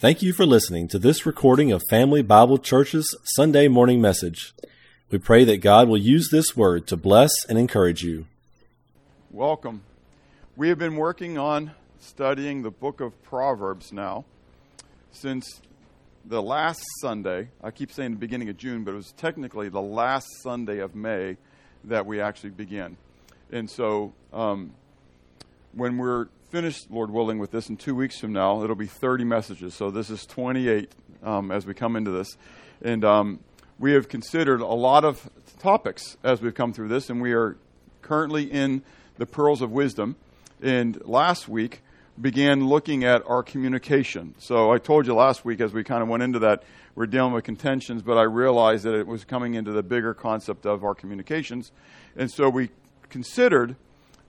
Thank you for listening to this recording of Family Bible Church's Sunday morning message. We pray that God will use this word to bless and encourage you. Welcome. We have been working on studying the book of Proverbs now since the last Sunday. I keep saying the beginning of June, but it was technically the last Sunday of May that we actually began. And so um, when we're finished, Lord willing, with this in two weeks from now, it'll be 30 messages. So this is 28 um, as we come into this. And um, we have considered a lot of topics as we've come through this, and we are currently in the Pearls of Wisdom. And last week, began looking at our communication. So I told you last week as we kind of went into that, we're dealing with contentions, but I realized that it was coming into the bigger concept of our communications. And so we considered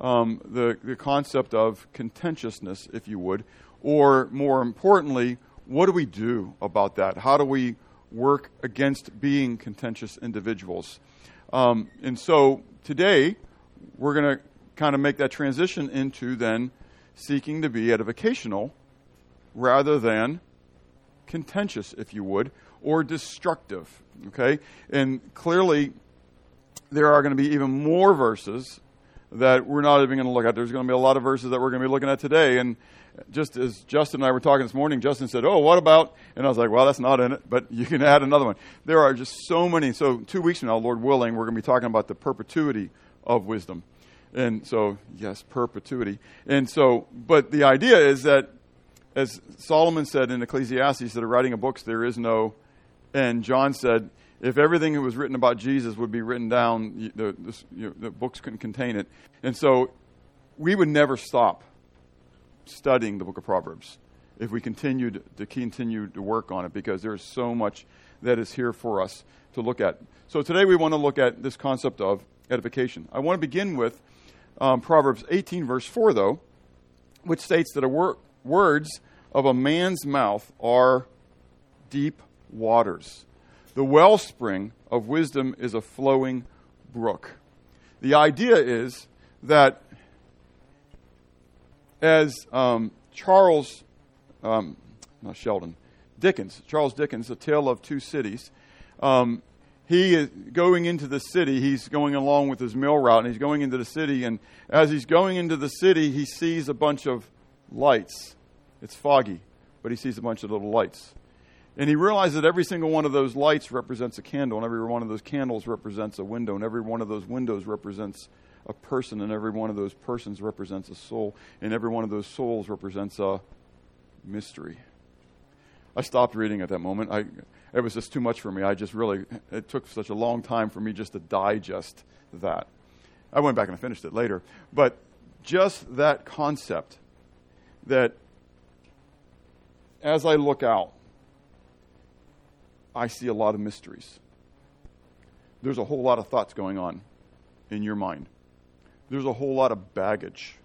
um, the, the concept of contentiousness, if you would, or more importantly, what do we do about that? How do we work against being contentious individuals? Um, and so today, we're going to kind of make that transition into then seeking to be edificational rather than contentious, if you would, or destructive. Okay? And clearly, there are going to be even more verses that we're not even going to look at. There's going to be a lot of verses that we're going to be looking at today. And just as Justin and I were talking this morning, Justin said, Oh, what about? And I was like, Well, that's not in it, but you can add another one. There are just so many. So, two weeks from now, Lord willing, we're going to be talking about the perpetuity of wisdom. And so, yes, perpetuity. And so, but the idea is that, as Solomon said in Ecclesiastes, that writing of books there is no and John said, if everything that was written about Jesus would be written down, the, you know, the books couldn't contain it. And so we would never stop studying the book of Proverbs if we continued to continue to work on it because there's so much that is here for us to look at. So today we want to look at this concept of edification. I want to begin with um, Proverbs 18, verse 4, though, which states that wor- words of a man's mouth are deep waters. The wellspring of wisdom is a flowing brook. The idea is that as um, Charles, um, not Sheldon, Dickens, Charles Dickens, A Tale of Two Cities, um, he is going into the city. He's going along with his mill route, and he's going into the city. And as he's going into the city, he sees a bunch of lights. It's foggy, but he sees a bunch of little lights. And he realized that every single one of those lights represents a candle, and every one of those candles represents a window, and every one of those windows represents a person, and every one of those persons represents a soul, and every one of those souls represents a mystery. I stopped reading at that moment. I, it was just too much for me. I just really, it took such a long time for me just to digest that. I went back and I finished it later. But just that concept that as I look out, I see a lot of mysteries. There's a whole lot of thoughts going on in your mind. There's a whole lot of baggage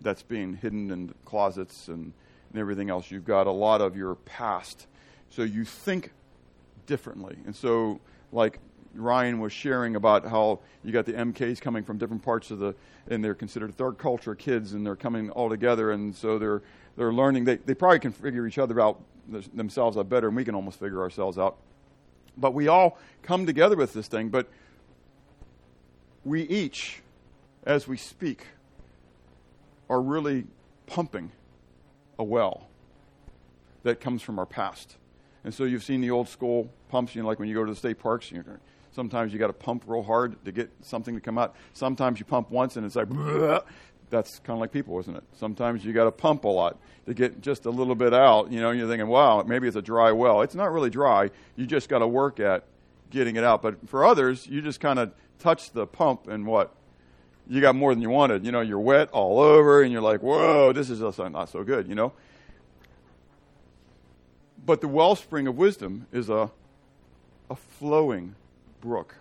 that's being hidden in closets and, and everything else. You've got a lot of your past. So you think differently. And so, like Ryan was sharing about how you got the MKs coming from different parts of the, and they're considered third culture kids, and they're coming all together, and so they're they're learning. They they probably can figure each other out themselves out better, and we can almost figure ourselves out. But we all come together with this thing, but we each, as we speak, are really pumping a well that comes from our past. And so you've seen the old school pumps, you know, like when you go to the state parks, you sometimes you got to pump real hard to get something to come out. Sometimes you pump once and it's like, that's kind of like people, isn't it? Sometimes you got to pump a lot to get just a little bit out. You know, you're thinking, wow, maybe it's a dry well. It's not really dry. You just got to work at getting it out. But for others, you just kind of touch the pump and what? You got more than you wanted. You know, you're wet all over and you're like, whoa, this is not so good, you know? But the wellspring of wisdom is a, a flowing brook.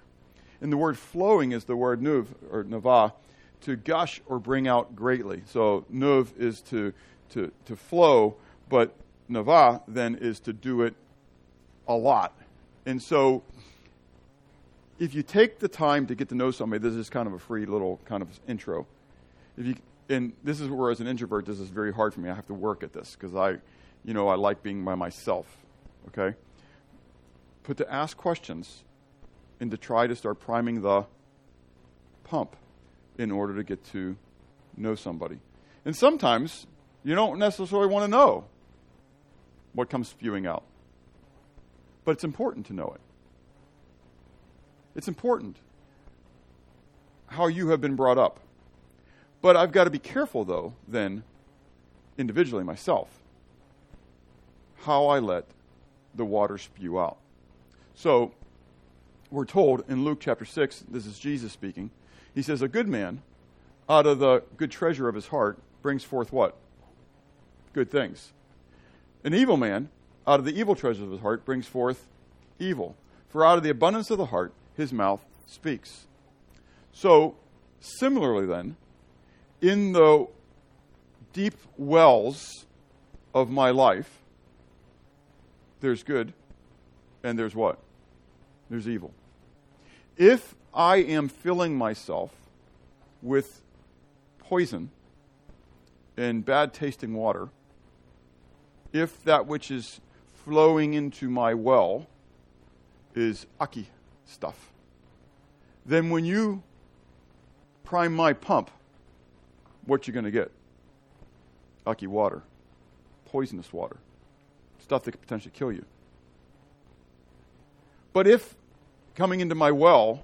And the word flowing is the word nuv, or nava, to gush or bring out greatly. So nuv is to, to, to flow, but nava then is to do it a lot. And so if you take the time to get to know somebody, this is kind of a free little kind of intro. If you, and this is where, as an introvert, this is very hard for me. I have to work at this because I, you know, I like being by myself, okay? But to ask questions and to try to start priming the pump in order to get to know somebody. And sometimes you don't necessarily want to know what comes spewing out. But it's important to know it. It's important how you have been brought up. But I've got to be careful, though, then, individually myself, how I let the water spew out. So, we're told in Luke chapter 6, this is Jesus speaking, he says, A good man out of the good treasure of his heart brings forth what? Good things. An evil man out of the evil treasure of his heart brings forth evil. For out of the abundance of the heart, his mouth speaks. So, similarly, then, in the deep wells of my life, there's good and there's what? There's evil. If I am filling myself with poison and bad tasting water, if that which is flowing into my well is ucky stuff, then when you prime my pump, what you going to get? Ucky water, poisonous water, stuff that could potentially kill you. But if coming into my well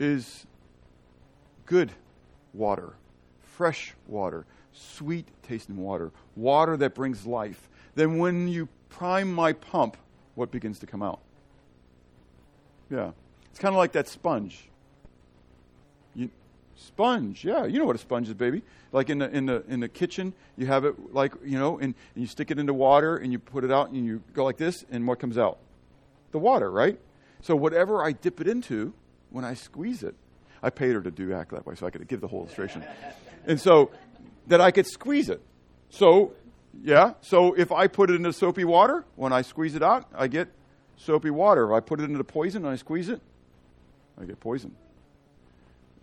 is good water, fresh water, sweet tasting water, water that brings life, then when you prime my pump, what begins to come out? Yeah. It's kind of like that sponge. You, sponge, yeah. You know what a sponge is, baby. Like in the, in, the, in the kitchen, you have it like, you know, and, and you stick it into water and you put it out and you go like this, and what comes out? The water, right? So whatever I dip it into, when I squeeze it, I paid her to do act that way so I could give the whole illustration. and so that I could squeeze it. So, yeah, so if I put it into soapy water, when I squeeze it out, I get soapy water. If I put it into poison and I squeeze it, I get poison.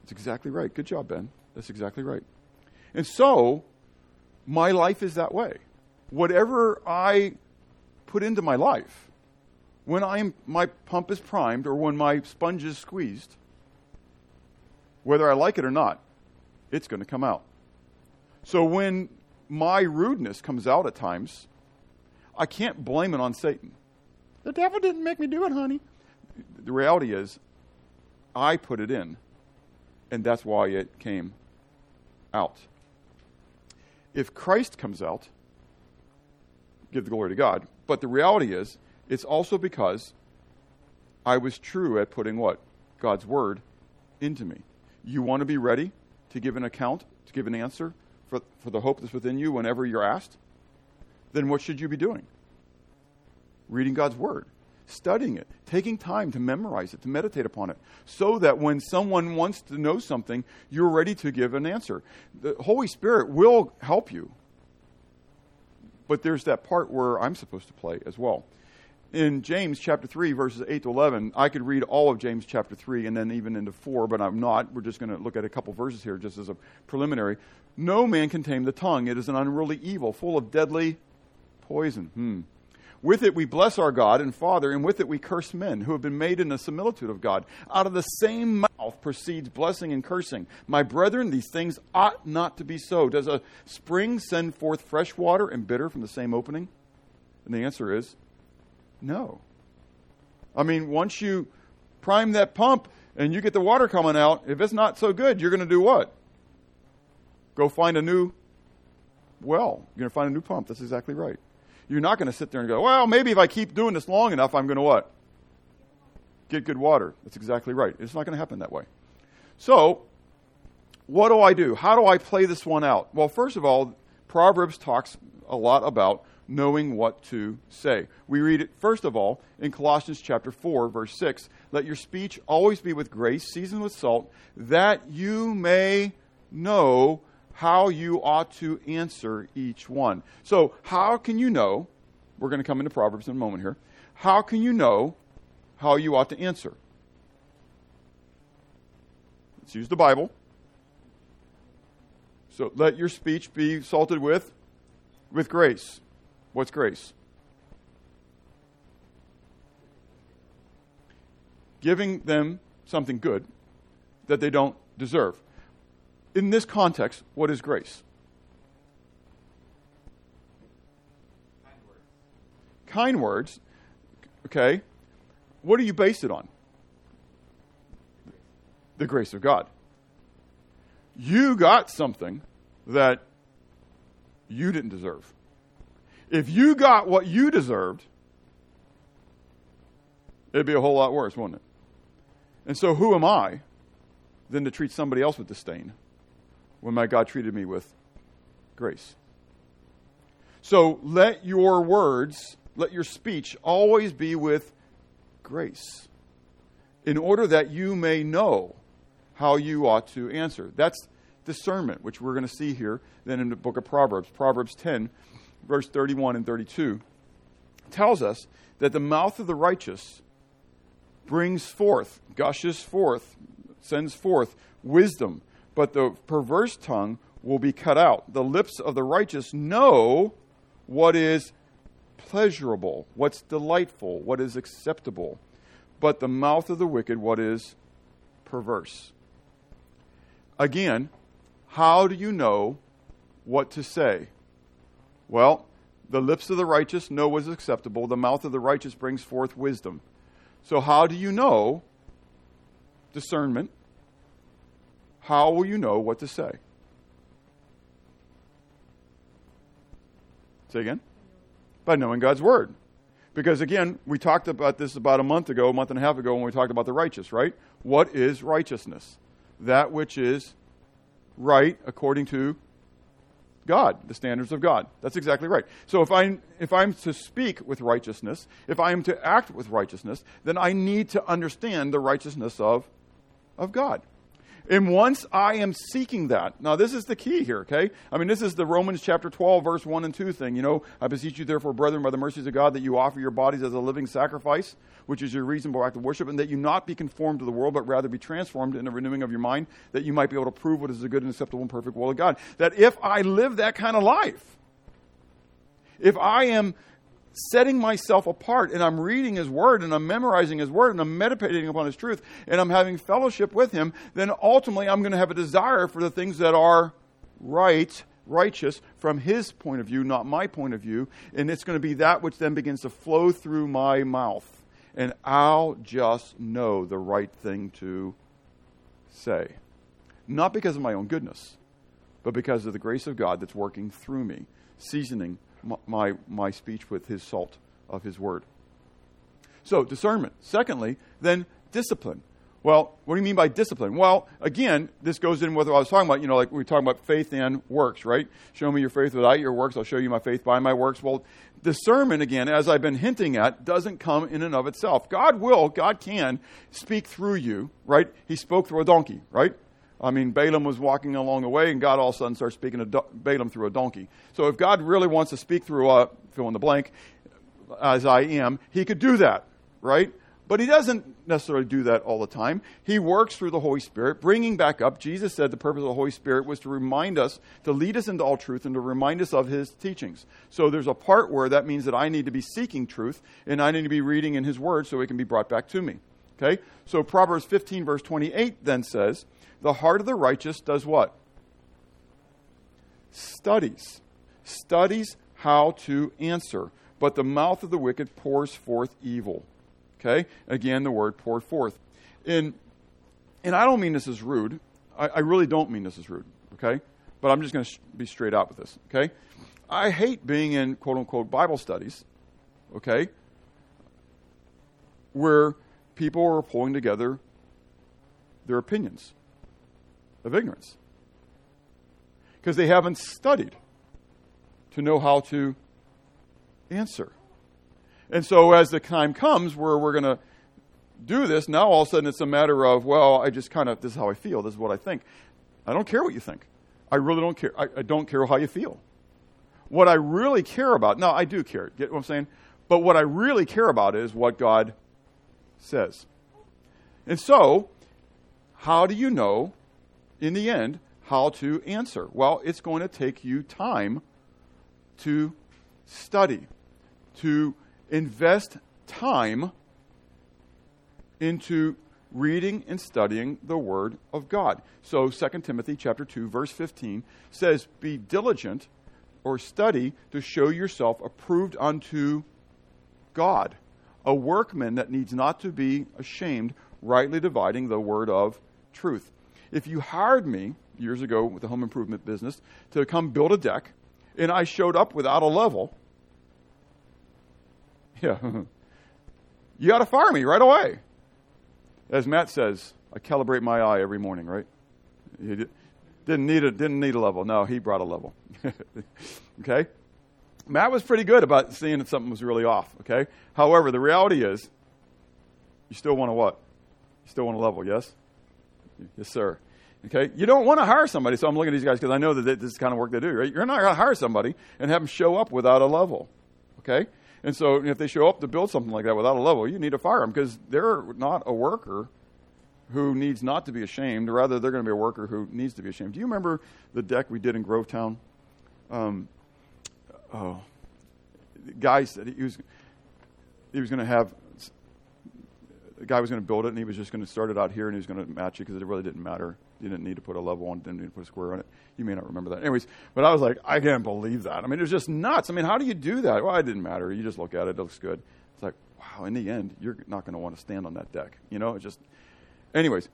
That's exactly right. Good job, Ben. That's exactly right. And so, my life is that way. Whatever I put into my life, when I'm, my pump is primed or when my sponge is squeezed, whether I like it or not, it's going to come out. So when my rudeness comes out at times, I can't blame it on Satan. The devil didn't make me do it, honey. The reality is, I put it in, and that's why it came out. If Christ comes out, give the glory to God. But the reality is, it's also because I was true at putting what? God's word into me. You want to be ready to give an account, to give an answer for, for the hope that's within you whenever you're asked? Then what should you be doing? reading God's Word, studying it, taking time to memorize it, to meditate upon it, so that when someone wants to know something, you're ready to give an answer. The Holy Spirit will help you. But there's that part where I'm supposed to play as well. In James chapter 3, verses 8 to 11, I could read all of James chapter 3 and then even into 4, but I'm not. We're just going to look at a couple verses here just as a preliminary. No man can tame the tongue. It is an unruly evil, full of deadly poison. Hmm. With it we bless our God and Father, and with it we curse men who have been made in the similitude of God. Out of the same mouth proceeds blessing and cursing. My brethren, these things ought not to be so. Does a spring send forth fresh water and bitter from the same opening? And the answer is no. I mean, once you prime that pump and you get the water coming out, if it's not so good, you're going to do what? Go find a new well. You're going to find a new pump. That's exactly right. You're not going to sit there and go, well, maybe if I keep doing this long enough, I'm going to what? Get good water. That's exactly right. It's not going to happen that way. So, what do I do? How do I play this one out? Well, first of all, Proverbs talks a lot about knowing what to say. We read it, first of all, in Colossians chapter 4, verse 6 Let your speech always be with grace, seasoned with salt, that you may know how you ought to answer each one. So, how can you know? We're going to come into Proverbs in a moment here. How can you know how you ought to answer? Let's use the Bible. So, let your speech be salted with with grace. What's grace? Giving them something good that they don't deserve. In this context, what is grace? Kind words. Kind words. Okay. What do you base it on? The grace of God. You got something that you didn't deserve. If you got what you deserved, it'd be a whole lot worse, wouldn't it? And so, who am I then to treat somebody else with disdain when my God treated me with grace? So, let your words, let your speech always be with grace in order that you may know how you ought to answer. That's discernment, which we're going to see here then in the book of Proverbs. Proverbs 10, verse 31 and 32 tells us that the mouth of the righteous brings forth, gushes forth, sends forth wisdom, but the perverse tongue will be cut out. The lips of the righteous know what is pleasurable, what's delightful, what is acceptable, but the mouth of the wicked, what is perverse. Again, how do you know what to say? Well, the lips of the righteous know what is acceptable, the mouth of the righteous brings forth wisdom. So, how do you know discernment? How will you know what to say? Say again? By knowing God's Word. Because again, we talked about this about a month ago, a month and a half ago, when we talked about the righteous, right? What is righteousness? That which is right according to God, the standards of God. That's exactly right. So if I'm if I'm to speak with righteousness, if I am to act with righteousness, then I need to understand the righteousness of of God. And once I am seeking that, now this is the key here, okay? I mean, this is the Romans chapter 12, verse 1 and 2 thing. You know, I beseech you, therefore, brethren, by the mercies of God, that you offer your bodies as a living sacrifice, which is your reasonable act of worship, and that you not be conformed to the world, but rather be transformed in the renewing of your mind, that you might be able to prove what is the good and acceptable and perfect will of God. That if I live that kind of life, if I am setting myself apart and I'm reading His Word and I'm memorizing His Word and I'm meditating upon His truth and I'm having fellowship with Him, then ultimately I'm going to have a desire for the things that are right, righteous from His point of view, not my point of view. And it's going to be that which then begins to flow through my mouth. And I'll just know the right thing to say. Not because of my own goodness, but because of the grace of God that's working through me, seasoning my, my speech with his salt of his word. So, discernment. Secondly, then discipline. Well, what do you mean by discipline? Well, again, this goes in with what I was talking about. You know, like we were talking about faith and works, right? Show me your faith without your works. I'll show you my faith by my works. Well, discernment, again, as I've been hinting at, doesn't come in and of itself. God will, God can speak through you, right? He spoke through a donkey, right? I mean, Balaam was walking along the way, and God all of a sudden starts speaking to Balaam through a donkey. So if God really wants to speak through a fill in the blank, as I am, He could do that, right? But He doesn't necessarily do that all the time. He works through the Holy Spirit, bringing back up. Jesus said the purpose of the Holy Spirit was to remind us, to lead us into all truth, and to remind us of His teachings. So there's a part where that means that I need to be seeking truth, and I need to be reading in His Word so it can be brought back to me. Okay? So Proverbs 15, verse 28 then says, the heart of the righteous does what? Studies. Studies how to answer. But the mouth of the wicked pours forth evil. Okay? Again, the word pour forth. And, and I don't mean this as rude. I, I really don't mean this as rude. Okay? But I'm just going to sh- be straight out with this. Okay? I hate being in quote unquote Bible studies. Okay? Where people are pulling together their opinions of ignorance. Because they haven't studied to know how to answer. And so, as the time comes where we're going to do this, now all of a sudden it's a matter of, well, I just kind of, this is how I feel, this is what I think. I don't care what you think. I really don't care. I, I don't care how you feel. What I really care about, now I do care, get what I'm saying? But what I really care about is what God says. And so, how do you know in the end, how to answer. Well, it's going to take you time to study, to invest time into reading and studying the word of God. So 2 Timothy chapter 2 verse 15 says be diligent or study to show yourself approved unto God, a workman that needs not to be ashamed, rightly dividing the word of truth. If you hired me years ago with the home improvement business to come build a deck and I showed up without a level, yeah, you got to fire me right away. As Matt says, I calibrate my eye every morning, right? He did, didn't need a didn't need a level. No, he brought a level. okay? Matt was pretty good about seeing that something was really off, okay? However, the reality is you still want to what? You still want a level, yes? Yes, sir. Okay? You don't want to hire somebody, so I'm looking at these guys because I know that this is kind of work they do, right? You're not going to hire somebody and have them show up without a level. Okay? And so if they show up to build something like that without a level, you need to fire them because they're not a worker who needs not to be ashamed. Rather, they're going to be a worker who needs to be ashamed. Do you remember the deck we did in Grovetown? Um, oh, the guy said he was he was going to have the guy was going to build it and he was just going to start it out here and he was going to match it because it really didn't matter. You didn't need to put a level on, it, didn't need to put a square on it. You may not remember that. Anyways, but I was like, I can't believe that. I mean, it was just nuts. I mean, how do you do that? Well, it didn't matter. You just look at it, it looks good. It's like, wow, in the end, you're not going to want to stand on that deck. You know, it just, anyways.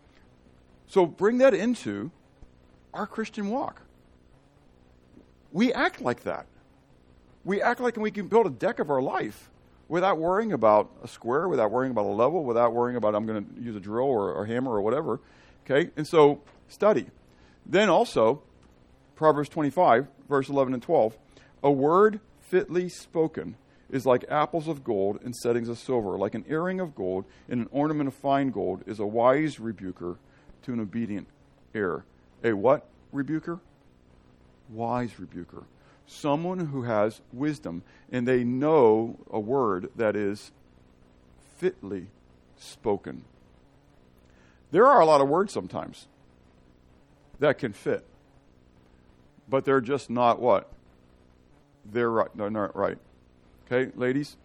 So bring that into our Christian walk. We act like that. We act like we can build a deck of our life without worrying about a square, without worrying about a level, without worrying about I'm going to use a drill or a hammer or whatever. Okay? And so study. Then also, Proverbs 25, verse 11 and 12. A word fitly spoken is like apples of gold in settings of silver, like an earring of gold in an ornament of fine gold is a wise rebuker to an obedient heir. A what rebuker? Wise rebuker someone who has wisdom and they know a word that is fitly spoken. There are a lot of words sometimes that can fit, but they're just not what? They're right. They're not right. Okay, ladies,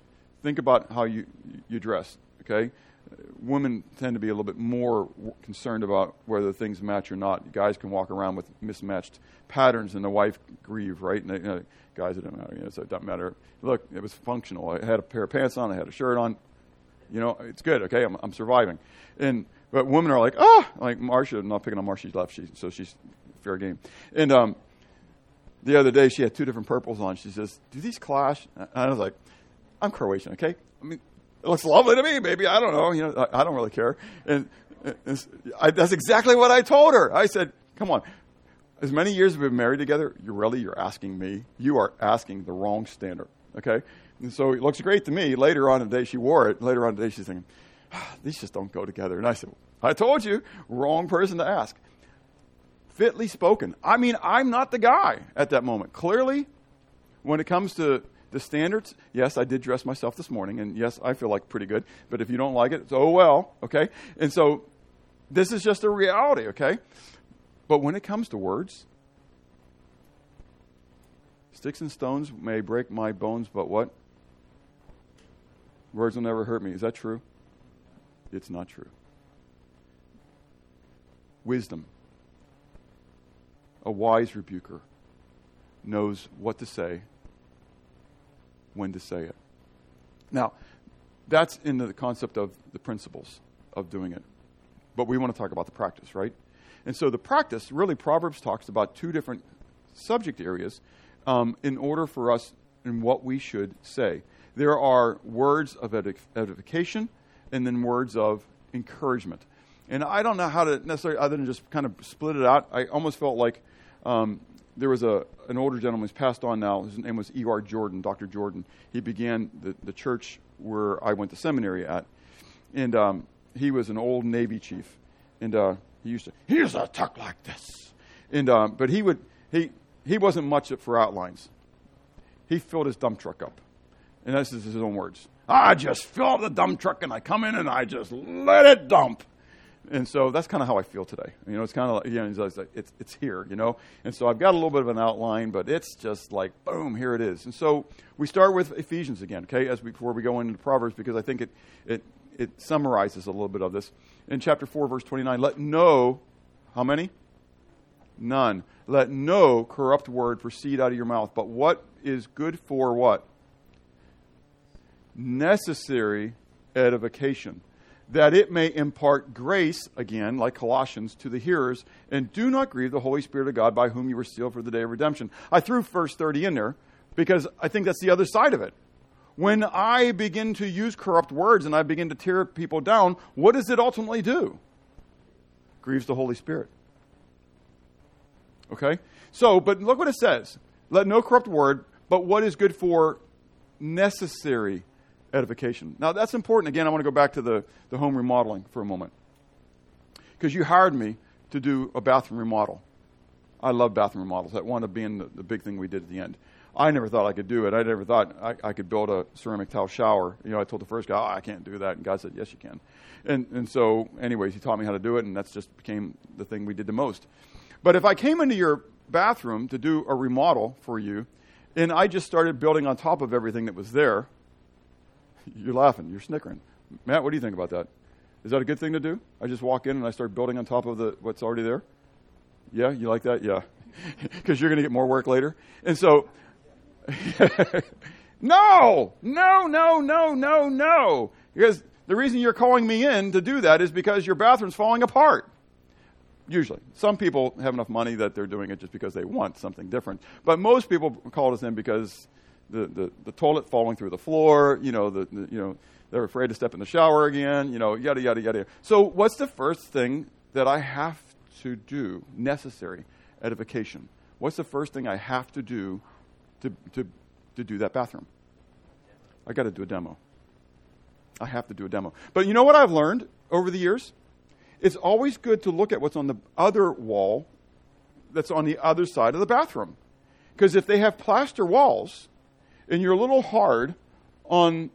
think about how you you dress. Okay, women tend to be a little bit more concerned about whether things match or not. Guys can walk around with mismatched patterns, and the wife grieve, right? And they, you know, guys, it don't matter. You know, so it doesn't matter. Look, it was functional. I had a pair of pants on. I had a shirt on. You know, it's good. Okay, I'm, I'm surviving. And but women are like, oh, like Marcia. I'm not picking on Marcia. She's left. She, so she's fair game. And um, the other day, she had two different purples on. She says, "Do these clash?" And I was like, "I'm Croatian. Okay, I mean, it looks lovely to me, baby. I don't know. You know, I, I don't really care. And, and I, that's exactly what I told her. I said, come on. As many years we've been married together, you really, you're asking me. You are asking the wrong standard. Okay? And so it looks great to me. Later on in the day, she wore it. Later on in the day, she's thinking, ah, these just don't go together. And I said, I told you, wrong person to ask. Fitly spoken. I mean, I'm not the guy at that moment. Clearly, when it comes to the standards, yes, I did dress myself this morning, and yes, I feel like pretty good. But if you don't like it, it's oh well, okay? And so this is just a reality, okay? But when it comes to words, sticks and stones may break my bones, but what? Words will never hurt me. Is that true? It's not true. Wisdom. A wise rebuker knows what to say when to say it. Now, that's in the concept of the principles of doing it. But we want to talk about the practice, right? And so the practice, really, Proverbs talks about two different subject areas um, in order for us in what we should say. There are words of edification and then words of encouragement. And I don't know how to necessarily, other than just kind of split it out, I almost felt like um, there was a, an older gentleman who's passed on now. His name was E.R. Jordan, Dr. Jordan. He began the, the church where I went to seminary at. And um, he was an old Navy chief. And uh, he used to, he used to talk like this. And, um, but he, would, he, he wasn't much for outlines. He filled his dump truck up. And this is his own words. I just fill up the dump truck and I come in and I just let it dump. And so that's kind of how I feel today. You know, it's kind of like, you know, it's, it's, it's here, you know. And so I've got a little bit of an outline, but it's just like, boom, here it is. And so we start with Ephesians again, okay, as we, before we go into Proverbs, because I think it, it, it summarizes a little bit of this. In chapter 4, verse 29, let no, how many? None. Let no corrupt word proceed out of your mouth, but what is good for what? Necessary edification that it may impart grace, again, like Colossians, to the hearers, and do not grieve the Holy Spirit of God by whom you were sealed for the day of redemption. I threw verse 30 in there because I think that's the other side of it. When I begin to use corrupt words and I begin to tear people down, what does it ultimately do? Grieves the Holy Spirit. Okay? So, but look what it says. Let no corrupt word, but what is good for necessary edification. Now, that's important. Again, I want to go back to the, the home remodeling for a moment. Because you hired me to do a bathroom remodel. I love bathroom remodels. That wound up being the, the, big thing we did at the end. I never thought I could do it. I never thought I, I could build a ceramic tile shower. You know, I told the first guy, oh, I can't do that. And God said, yes, you can. And, and so, anyways, he taught me how to do it, and that's just became the thing we did the most. But if I came into your bathroom to do a remodel for you, and I just started building on top of everything that was there, you're laughing. You're snickering. Matt, what do you think about that? Is that a good thing to do? I just walk in and I start building on top of the what's already there. Yeah, you like that? Yeah, because you're going to get more work later. And so, no, no, no, no, no, no. Because the reason you're calling me in to do that is because your bathroom's falling apart. Usually. Some people have enough money that they're doing it just because they want something different. But most people call us in because the, the, the toilet falling through the floor, you know, the, the, you know, they're afraid to step in the shower again, you know, yada, yada, yada. So, what's the first thing that I have to do, necessary edification? What's the first thing I have to do to, to, to do that bathroom? I got to do a demo. I have to do a demo. But you know what I've learned over the years? It's always good to look at what's on the other wall that's on the other side of the bathroom. Because if they have plaster walls, and you're a little hard on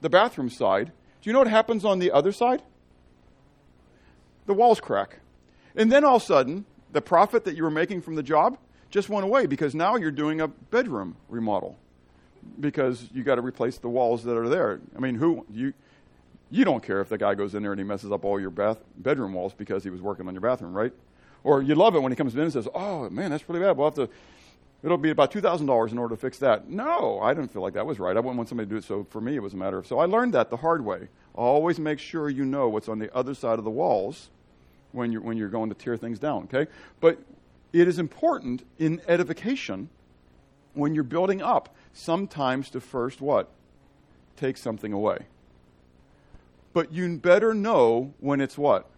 the bathroom side, do you know what happens on the other side? The walls crack. And then all of a sudden, the profit that you were making from the job just went away because now you're doing a bedroom remodel because you got to replace the walls that are there. I mean, who you you don't care if the guy goes in there and he messes up all your bath bedroom walls because he was working on your bathroom, right? Or you love it when he comes in and says, "Oh man, that's really bad. We'll have to it'll be about $2,000 in order to fix that. No, I didn't feel like that was right. I wouldn't want somebody to do it. So for me, it was a matter of, so I learned that the hard way. Always make sure you know what's on the other side of the walls when you're, when you're going to tear things down, okay? But it is important in edification when you're building up sometimes to first what? Take something away. But you better know when it's what?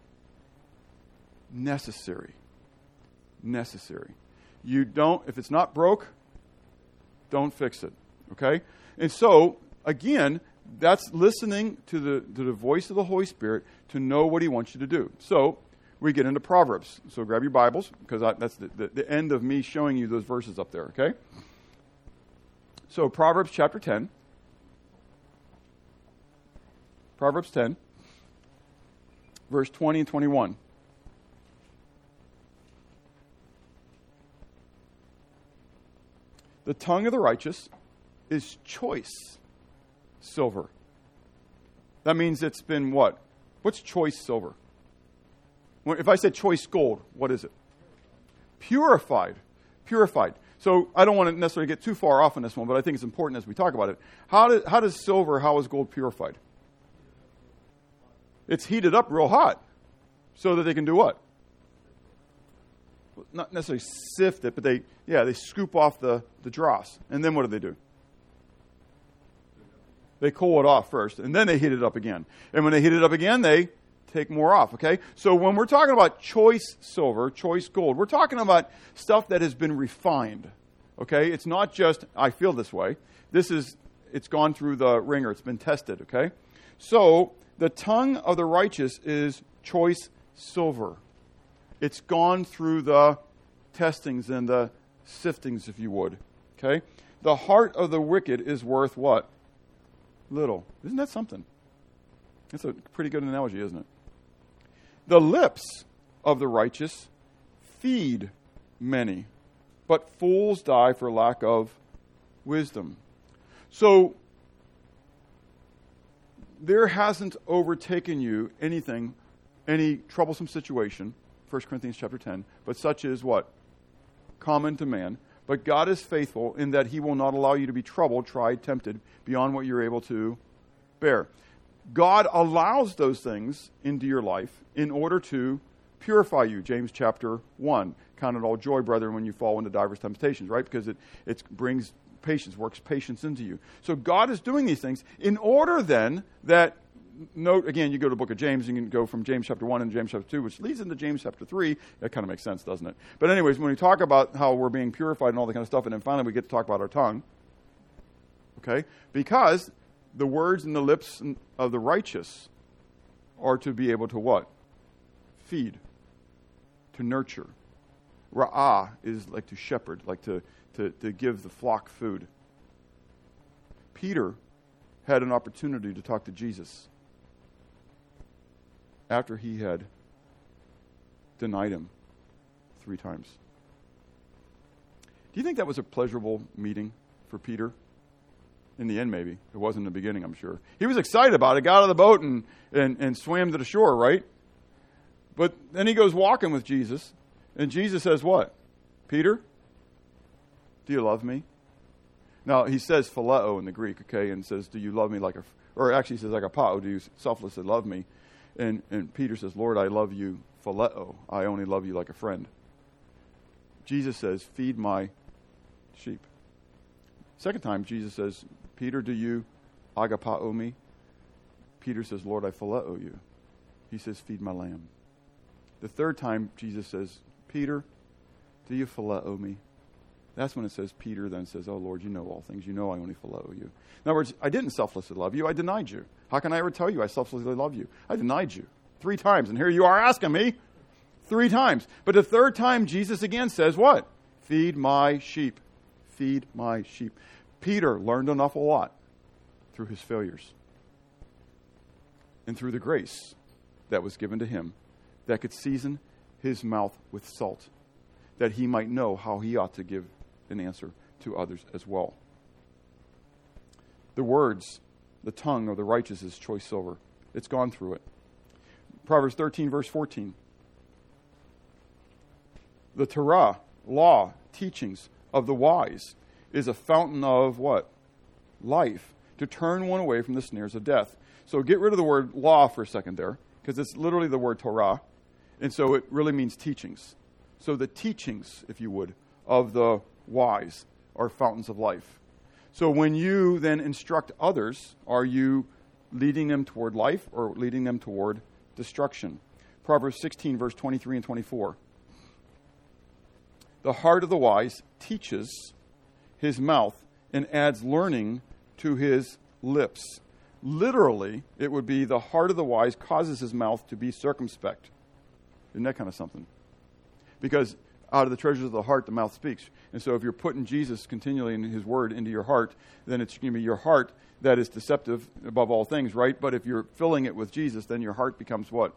Necessary. Necessary. You don't, if it's not broke, don't fix it. Okay? And so, again, that's listening to the, to the voice of the Holy Spirit to know what He wants you to do. So, we get into Proverbs. So, grab your Bibles, because that's the, the, the end of me showing you those verses up there. Okay? So, Proverbs chapter 10. Proverbs 10, verse 20 and 21. The tongue of the righteous is choice silver. That means it's been what? What's choice silver? If I said choice gold, what is it? Purified. Purified. So I don't want to necessarily get too far off on this one, but I think it's important as we talk about it. How, do, how does silver, how is gold purified? It's heated up real hot so that they can do what? Not necessarily sift it, but they, yeah, they scoop off the, the dross. And then what do they do? They cool it off first, and then they heat it up again. And when they heat it up again, they take more off, okay? So when we're talking about choice silver, choice gold, we're talking about stuff that has been refined, okay? It's not just, I feel this way. This is, it's gone through the ringer, it's been tested, okay? So the tongue of the righteous is choice silver. It's gone through the testings and the siftings, if you would. Okay? The heart of the wicked is worth what? Little. Isn't that something? That's a pretty good analogy, isn't it? The lips of the righteous feed many, but fools die for lack of wisdom. So, there hasn't overtaken you anything, any troublesome situation, 1 Corinthians chapter 10, but such is what? Common to man. But God is faithful in that he will not allow you to be troubled, tried, tempted beyond what you're able to bear. God allows those things into your life in order to purify you. James chapter 1. Count it all joy, brethren, when you fall into diverse temptations, right? Because it, it brings patience, works patience into you. So God is doing these things in order then that note again, you go to the book of James, and you can go from James chapter 1 and James chapter 2, which leads into James chapter 3. That kind of makes sense, doesn't it? But, anyways, when we talk about how we're being purified and all that kind of stuff, and then finally we get to talk about our tongue, okay? Because the words and the lips of the righteous are to be able to what? Feed, to nurture. Ra'ah is like to shepherd, like to, to, to give the flock food. Peter had an opportunity to talk to Jesus after he had denied him three times. Do you think that was a pleasurable meeting for Peter? In the end, maybe. It wasn't in the beginning, I'm sure. He was excited about it, got out of the boat and, and, and swam to the shore, right? But then he goes walking with Jesus, and Jesus says, What? Peter, do you love me? Now, he says phileo in the Greek, okay, and says, Do you love me like a, or actually says like agapao, do you selflessly love me? And, and Peter says, Lord, I love you phileo. I only love you like a friend. Jesus says, Feed my sheep. Second time, Jesus says, Peter, do you agapao me? Peter says, Lord, I phileo you. He says, Feed my lamb. The third time, Jesus says, Peter, do you phileo me? That's when it says Peter then says, Oh Lord, you know all things. You know I only follow you. In other words, I didn't selflessly love you. I denied you. How can I ever tell you I selflessly love you? I denied you three times. And here you are asking me three times. But the third time, Jesus again says, What? Feed my sheep. Feed my sheep. Peter learned an awful lot through his failures and through the grace that was given to him that could season his mouth with salt, that he might know how he ought to give an answer to others as well. The words, the tongue of the righteous is choice silver. It's gone through it. Proverbs 13, verse 14. The Torah, law, teachings of the wise is a fountain of what? Life. To turn one away from the snares of death. So get rid of the word law for a second there, because it's literally the word Torah. And so it really means teachings. So the teachings, if you would, of the wise are fountains of life. So when you then instruct others, are you leading them toward life or leading them toward destruction? Proverbs 16, verse 23 and 24. The heart of the wise teaches his mouth and adds learning to his lips. Literally, it would be the heart of the wise causes his mouth to be circumspect. Isn't that kind of something? Because out of the treasures of the heart, the mouth speaks. And so if you're putting Jesus continually in his word into your heart, then it's going to be your heart that is deceptive above all things, right? But if you're filling it with Jesus, then your heart becomes what?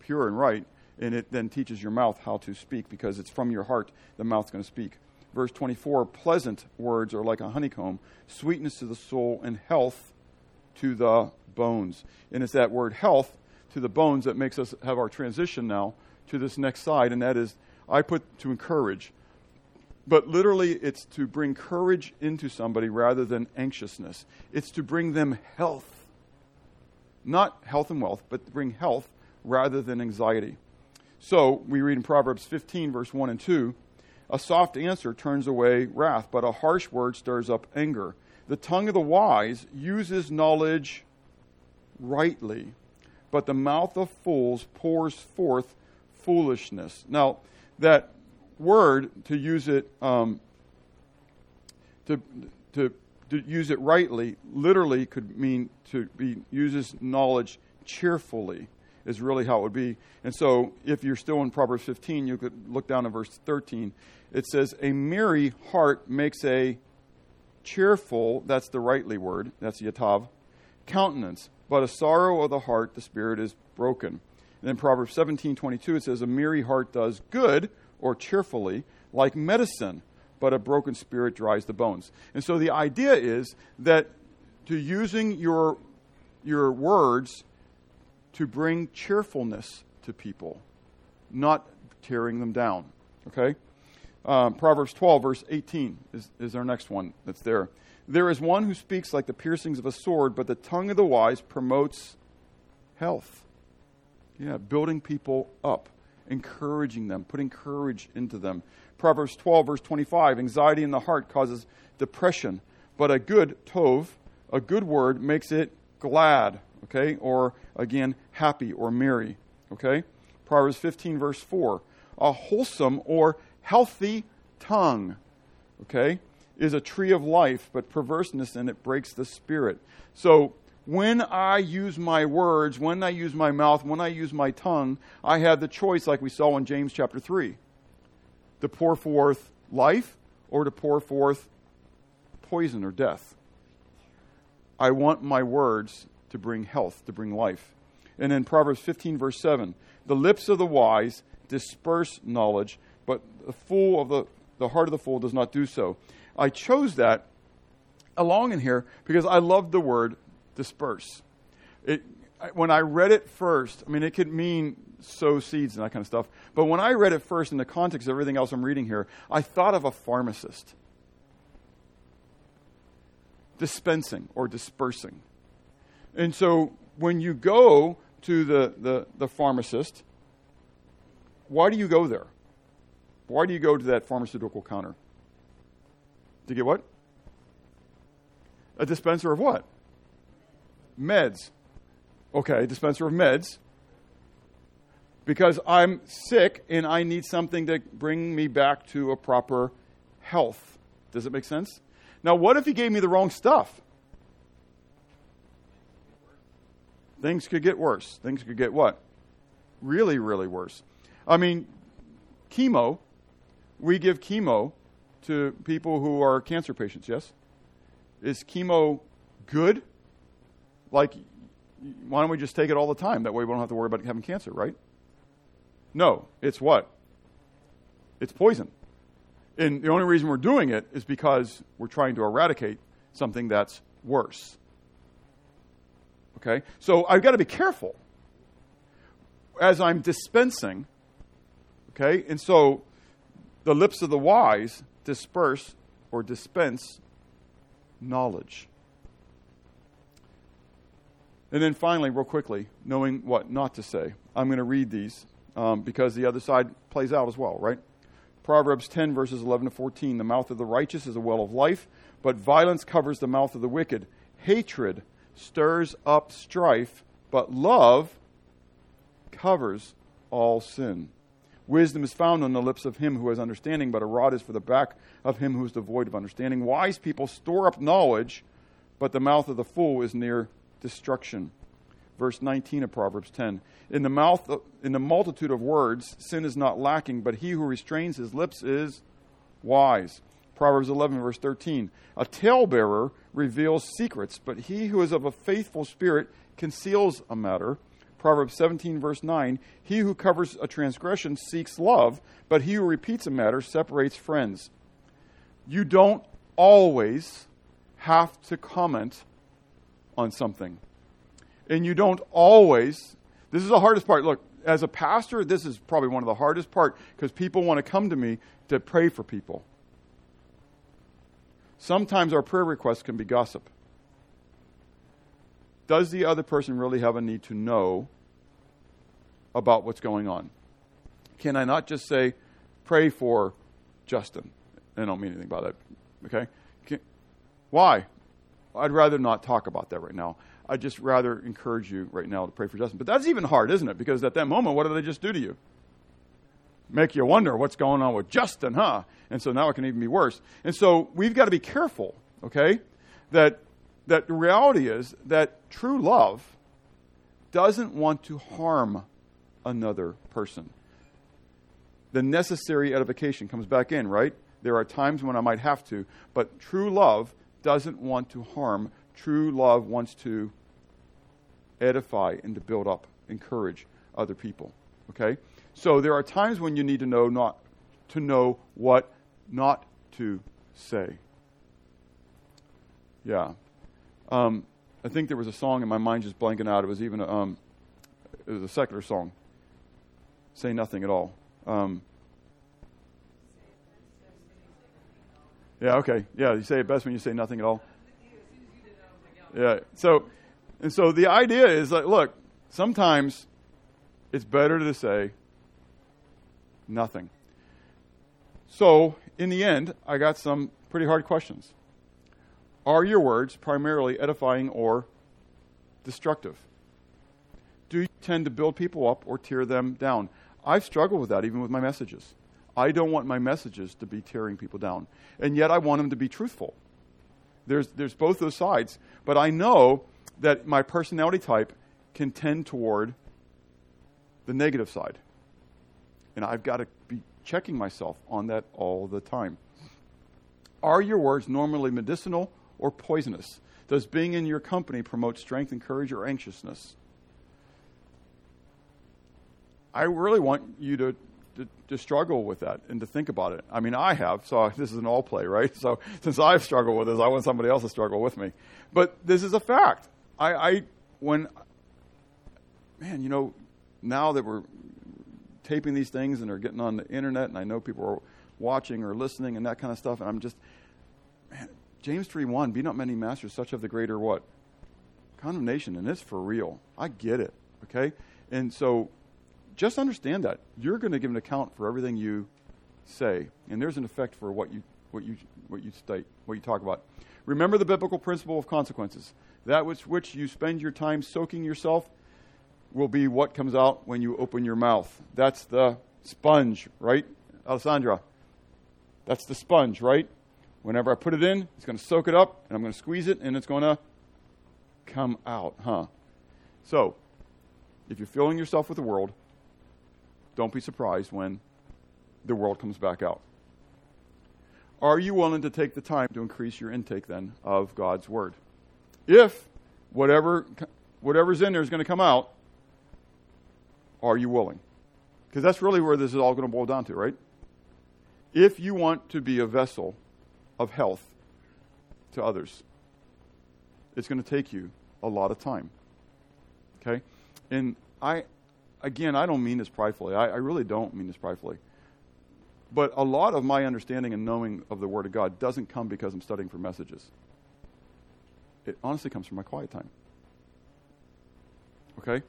Pure and right. And it then teaches your mouth how to speak because it's from your heart the mouth's going to speak. Verse 24 pleasant words are like a honeycomb, sweetness to the soul, and health to the bones. And it's that word health to the bones that makes us have our transition now to this next side, and that is I put to encourage. But literally, it's to bring courage into somebody rather than anxiousness. It's to bring them health. Not health and wealth, but to bring health rather than anxiety. So, we read in Proverbs 15, verse 1 and 2 A soft answer turns away wrath, but a harsh word stirs up anger. The tongue of the wise uses knowledge rightly, but the mouth of fools pours forth foolishness. Now, that word, to use it, um, to, to, to use it rightly, literally could mean to be uses knowledge cheerfully is really how it would be. And so, if you're still in Proverbs 15, you could look down at verse 13. It says, "A merry heart makes a cheerful, that's the rightly word, that's yatav, countenance, but a sorrow of the heart, the spirit is broken. And in Proverbs 17:22 it says a merry heart does good or cheerfully like medicine, but a broken spirit dries the bones. And so the idea is that to using your your words to bring cheerfulness to people, not tearing them down. Okay? Um, Proverbs 12, verse 18 is, is our next one that's there. There is one who speaks like the piercings of a sword, but the tongue of the wise promotes health. Yeah, building people up, encouraging them, putting courage into them. Proverbs 12, verse 25 anxiety in the heart causes depression, but a good tov, a good word, makes it glad, okay? Or again, happy or merry, okay? Proverbs 15, verse 4 a wholesome or healthy tongue, okay, is a tree of life, but perverseness in it breaks the spirit. So when I use my words, when I use my mouth, when I use my tongue, I have the choice, like we saw in James chapter 3, to pour forth life or to pour forth poison or death. I want my words to bring health, to bring life. And in Proverbs 15, verse 7, the lips of the wise disperse knowledge, but the fool of the, the heart of the fool does not do so. I chose that along in here because I love the word disperse. It, when I read it first, I mean, it could mean sow seeds and that kind of stuff. But when I read it first in the context of everything else I'm reading here, I thought of a pharmacist dispensing or dispersing. And so when you go to the, the, the pharmacist, why do you go there? Why do you go to that pharmaceutical counter? To get what? A dispenser of what? Meds. Okay, dispenser of meds. Because I'm sick and I need something to bring me back to a proper health. Does it make sense? Now, what if he gave me the wrong stuff? Things could get worse. Things could get what? Really, really worse. I mean, chemo, we give chemo to people who are cancer patients, yes? Is chemo good? Like, why don't we just take it all the time? That way we don't have to worry about having cancer, right? No, it's what? It's poison. And the only reason we're doing it is because we're trying to eradicate something that's worse. Okay? So I've got to be careful as I'm dispensing Okay? And so the lips of the wise disperse or dispense knowledge. And then finally, real quickly, knowing what not to say. I'm going to read these um, because the other side plays out as well, right? Proverbs 10, verses 11 to 14. The mouth of the righteous is a well of life, but violence covers the mouth of the wicked. Hatred stirs up strife, but love covers all sin. Wisdom is found on the lips of him who has understanding, but a rod is for the back of him who is devoid of understanding. Wise people store up knowledge, but the mouth of the fool is near destruction. Verse 19 of Proverbs 10. In the mouth of, in the multitude of words sin is not lacking, but he who restrains his lips is wise. Proverbs 11 verse 13. A talebearer reveals secrets, but he who is of a faithful spirit conceals a matter. Proverbs 17, verse 9 He who covers a transgression seeks love, but he who repeats a matter separates friends. You don't always have to comment on something. And you don't always, this is the hardest part. Look, as a pastor, this is probably one of the hardest part because people want to come to me to pray for people. Sometimes our prayer requests can be gossip does the other person really have a need to know about what's going on? Can I not just say, pray for Justin? I don't mean anything by that. Okay? Can, why? I'd rather not talk about that right now. I'd just rather encourage you right now to pray for Justin. But that's even hard, isn't it? Because at that moment, what do they just do to you? Make you wonder what's going on with Justin, huh? And so now it can even be worse. And so we've got to be careful, okay? That that the reality is that true love doesn't want to harm another person. The necessary edification comes back in, right? There are times when I might have to, but true love doesn't want to harm. True love wants to edify and to build up, encourage other people. Okay? So there are times when you need to know not to know what not to say. Yeah. Um, I think there was a song in my mind just blanking out. It was even a, um, it was a secular song. Say nothing at all. Um, yeah. Okay. Yeah. You say it best when you say nothing at all. Yeah. So, and so the idea is like, look, sometimes it's better to say nothing. So, in the end, I got some pretty hard questions. Are your words primarily edifying or destructive? Do you tend to build people up or tear them down? I've struggled with that even with my messages. I don't want my messages to be tearing people down. And yet I want them to be truthful. There's, there's both those sides. But I know that my personality type can tend toward the negative side. And I've got to be checking myself on that all the time. Are your words normally medicinal or poisonous? Does being in your company promote strength and courage or anxiousness? I really want you to, to, to, struggle with that and to think about it. I mean, I have, so this is an all play, right? So since I've struggled with this, I want somebody else to struggle with me. But this is a fact. I, I when, man, you know, now that we're taping these things and they're getting on the internet, and I know people are watching or listening and that kind of stuff, and I'm just, man, James 3 1, be not many masters, such of the greater what? Condemnation, and it's for real. I get it, okay? And so just understand that. You're going to give an account for everything you say, and there's an effect for what you, what you, what you state, what you talk about. Remember the biblical principle of consequences. That which, which you spend your time soaking yourself will be what comes out when you open your mouth. That's the sponge, right, Alessandra? That's the sponge, right? Whenever I put it in, it's going to soak it up, and I'm going to squeeze it, and it's going to come out, huh? So, if you're filling yourself with the world, don't be surprised when the world comes back out. Are you willing to take the time to increase your intake then of God's Word? If whatever, whatever's in there is going to come out, are you willing? Because that's really where this is all going to boil down to, right? If you want to be a vessel of health to others, it's going to take you a lot of time. Okay? And I, again, I don't mean this pridefully. I, I really don't mean this pridefully. But a lot of my understanding and knowing of the Word of God doesn't come because I'm studying for messages. It honestly comes from my quiet time. Okay?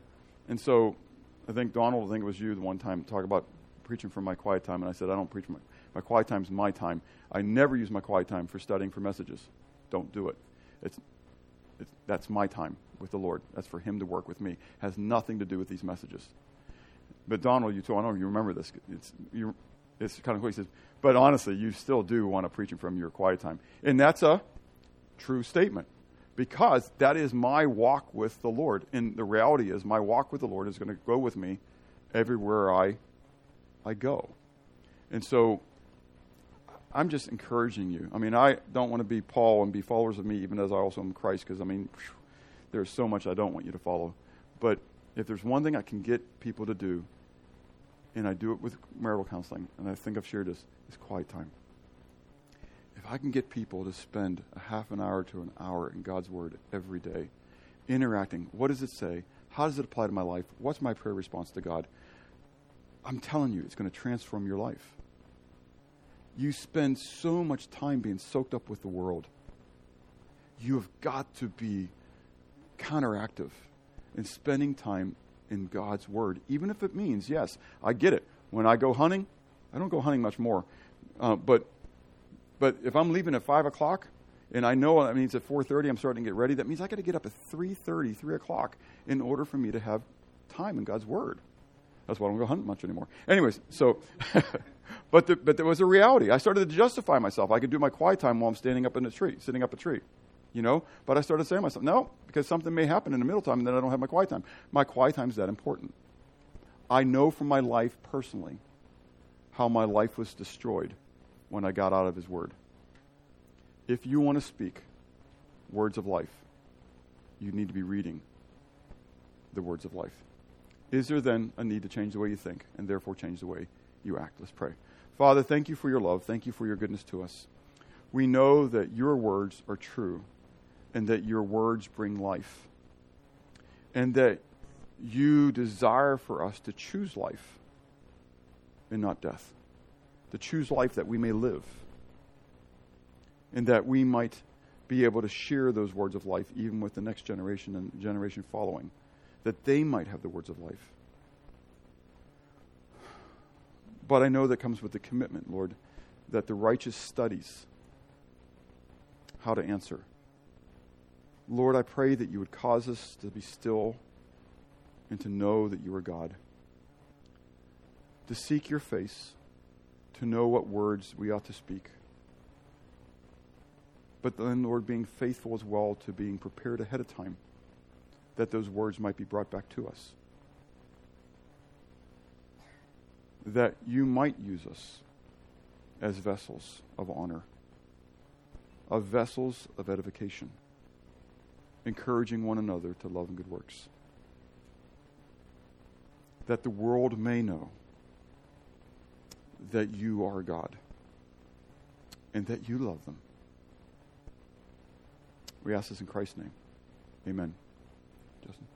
And so I think Donald, I think it was you the one time, talk about preaching from my quiet time. And I said, I don't preach my, my quiet time is my time. I never use my quiet time for studying for messages. Don't do it. It's, that's my time with the Lord. That's for Him to work with me. It Has nothing to do with these messages. But Donald, you too, I don't know if you remember this. It's, you, it's kind of cool. He says, but honestly, you still do want to preach from your quiet time. And that's a true statement because that is my walk with the Lord. And the reality is, my walk with the Lord is going to go with me everywhere I, I go. And so I'm just encouraging you. I mean, I don't want to be Paul and be followers of me, even as I also am Christ, because I mean, there's so much I don't want you to follow. But if there's one thing I can get people to do, and I do it with marital counseling, and I think I've shared this, is quiet time. If I can get people to spend a half an hour to an hour in God's Word every day, interacting, what does it say? How does it apply to my life? What's my prayer response to God? I'm telling you, it's going to transform your life. You spend so much time being soaked up with the world. You have got to be counteractive in spending time in God's Word, even if it means, yes, I get it. When I go hunting, I don't go hunting much more, uh, but but if I'm leaving at five o'clock, and I know that means at 4:30 I'm starting to get ready, that means I got to get up at 3:30, 3 o'clock, in order for me to have time in God's Word. That's why I don't go hunting much anymore. Anyways, so, but the, but there was a reality. I started to justify myself. I could do my quiet time while I'm standing up in a tree, sitting up a tree you know. But I started saying to myself, no, because something may happen in the middle time and then I don't have my quiet time. My quiet time is that important. I know from my life personally how my life was destroyed when I got out of His Word. If you want to speak words of life, you need to be reading the words of life. is there then a need to change the way you think and therefore change the way you act? Let's pray. Father, thank you for your love. Thank you for your goodness to us. We know that your words are true and that your words bring life and that you desire for us to choose life and not death, to choose life that we may live and that we might be able to share those words of life even with the next generation and generation following, that they might have the words of life. But I know that comes with the commitment, Lord, that the righteous studies how to answer. Lord, I pray that you would cause us to be still and to know that you are God, to seek your face, to know what words we ought to speak. But then, Lord, being faithful as well to being prepared ahead of time that those words might be brought back to us. That you might use us as vessels of honor, of vessels of edification, encouraging one another to love and good works. That the world may know that you are God and that you love them. We ask this in Christ's name. Amen. Justin.